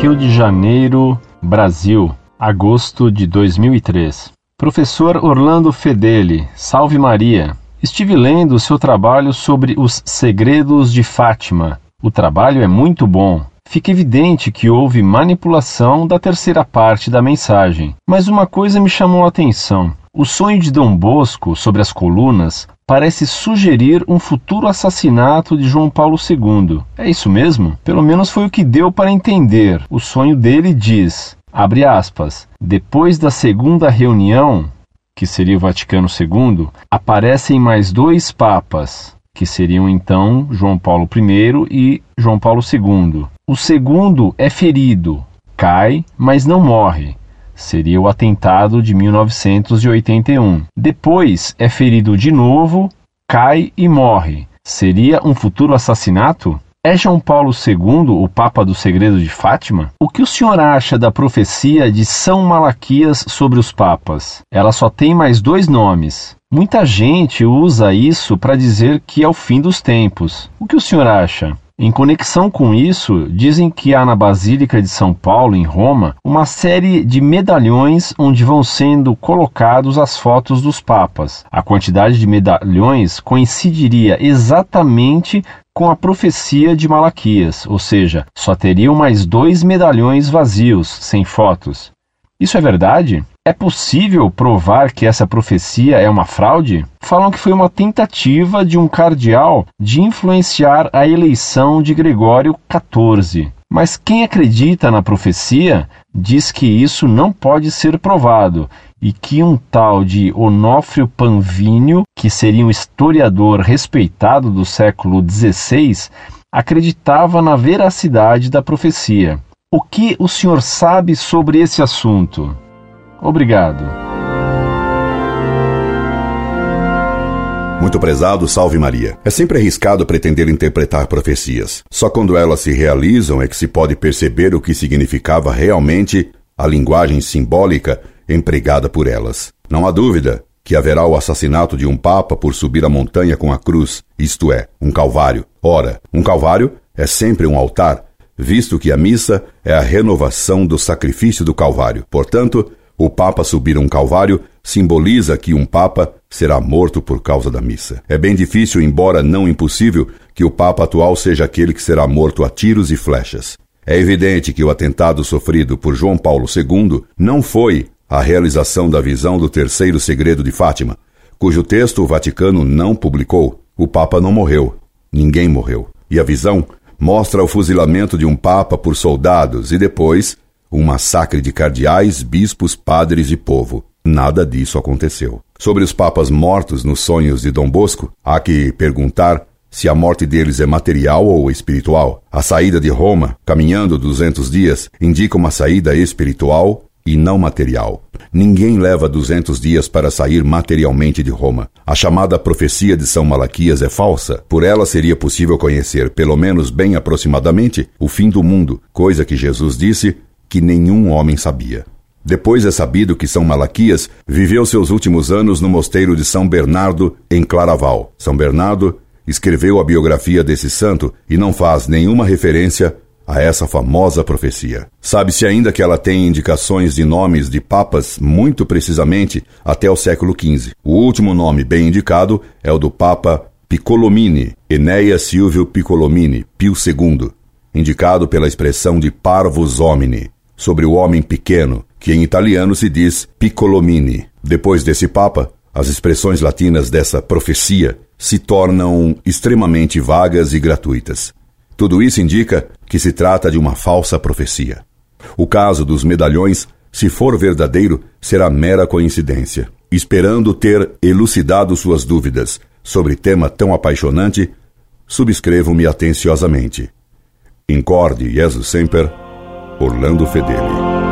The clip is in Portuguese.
Rio de Janeiro, Brasil, agosto de 2003. Professor Orlando Fedeli, salve Maria. Estive lendo o seu trabalho sobre os segredos de Fátima. O trabalho é muito bom. Fica evidente que houve manipulação da terceira parte da mensagem. Mas uma coisa me chamou a atenção. O sonho de Dom Bosco sobre as colunas parece sugerir um futuro assassinato de João Paulo II. É isso mesmo? Pelo menos foi o que deu para entender. O sonho dele diz, abre aspas, depois da segunda reunião, que seria o Vaticano II, aparecem mais dois papas, que seriam então João Paulo I e João Paulo II. O segundo é ferido, cai, mas não morre seria o atentado de 1981. Depois é ferido de novo, cai e morre. Seria um futuro assassinato? É João Paulo II o Papa do Segredo de Fátima? O que o senhor acha da profecia de São Malaquias sobre os papas? Ela só tem mais dois nomes. Muita gente usa isso para dizer que é o fim dos tempos. O que o senhor acha? Em conexão com isso, dizem que há na Basílica de São Paulo, em Roma, uma série de medalhões onde vão sendo colocados as fotos dos papas. A quantidade de medalhões coincidiria exatamente com a profecia de Malaquias, ou seja, só teriam mais dois medalhões vazios, sem fotos. Isso é verdade? É possível provar que essa profecia é uma fraude? Falam que foi uma tentativa de um cardeal de influenciar a eleição de Gregório XIV. Mas quem acredita na profecia diz que isso não pode ser provado e que um tal de Onofrio Panvínio, que seria um historiador respeitado do século XVI, acreditava na veracidade da profecia. O que o senhor sabe sobre esse assunto? Obrigado. Muito prezado, salve Maria. É sempre arriscado pretender interpretar profecias. Só quando elas se realizam é que se pode perceber o que significava realmente a linguagem simbólica empregada por elas. Não há dúvida que haverá o assassinato de um papa por subir a montanha com a cruz, isto é, um calvário. Ora, um calvário é sempre um altar, visto que a missa é a renovação do sacrifício do calvário. Portanto, o Papa subir um calvário simboliza que um Papa será morto por causa da missa. É bem difícil, embora não impossível, que o Papa atual seja aquele que será morto a tiros e flechas. É evidente que o atentado sofrido por João Paulo II não foi a realização da visão do terceiro segredo de Fátima, cujo texto o Vaticano não publicou. O Papa não morreu. Ninguém morreu. E a visão mostra o fuzilamento de um Papa por soldados e depois um massacre de cardeais, bispos, padres e povo. Nada disso aconteceu. Sobre os papas mortos nos sonhos de Dom Bosco, há que perguntar se a morte deles é material ou espiritual. A saída de Roma, caminhando 200 dias, indica uma saída espiritual e não material. Ninguém leva 200 dias para sair materialmente de Roma. A chamada profecia de São Malaquias é falsa. Por ela seria possível conhecer, pelo menos bem aproximadamente, o fim do mundo, coisa que Jesus disse que nenhum homem sabia. Depois é sabido que São Malaquias viveu seus últimos anos no mosteiro de São Bernardo, em Claraval. São Bernardo escreveu a biografia desse santo e não faz nenhuma referência a essa famosa profecia. Sabe-se ainda que ela tem indicações de nomes de papas muito precisamente até o século XV. O último nome bem indicado é o do Papa Piccolomini, Enéas Silvio Piccolomini, Pio II, indicado pela expressão de parvus homini, sobre o homem pequeno, que em italiano se diz piccolomini. Depois desse Papa, as expressões latinas dessa profecia se tornam extremamente vagas e gratuitas. Tudo isso indica que se trata de uma falsa profecia. O caso dos medalhões, se for verdadeiro, será mera coincidência. Esperando ter elucidado suas dúvidas sobre tema tão apaixonante, subscrevo-me atenciosamente. Incorde Jesus Semper Orlando Fedeli.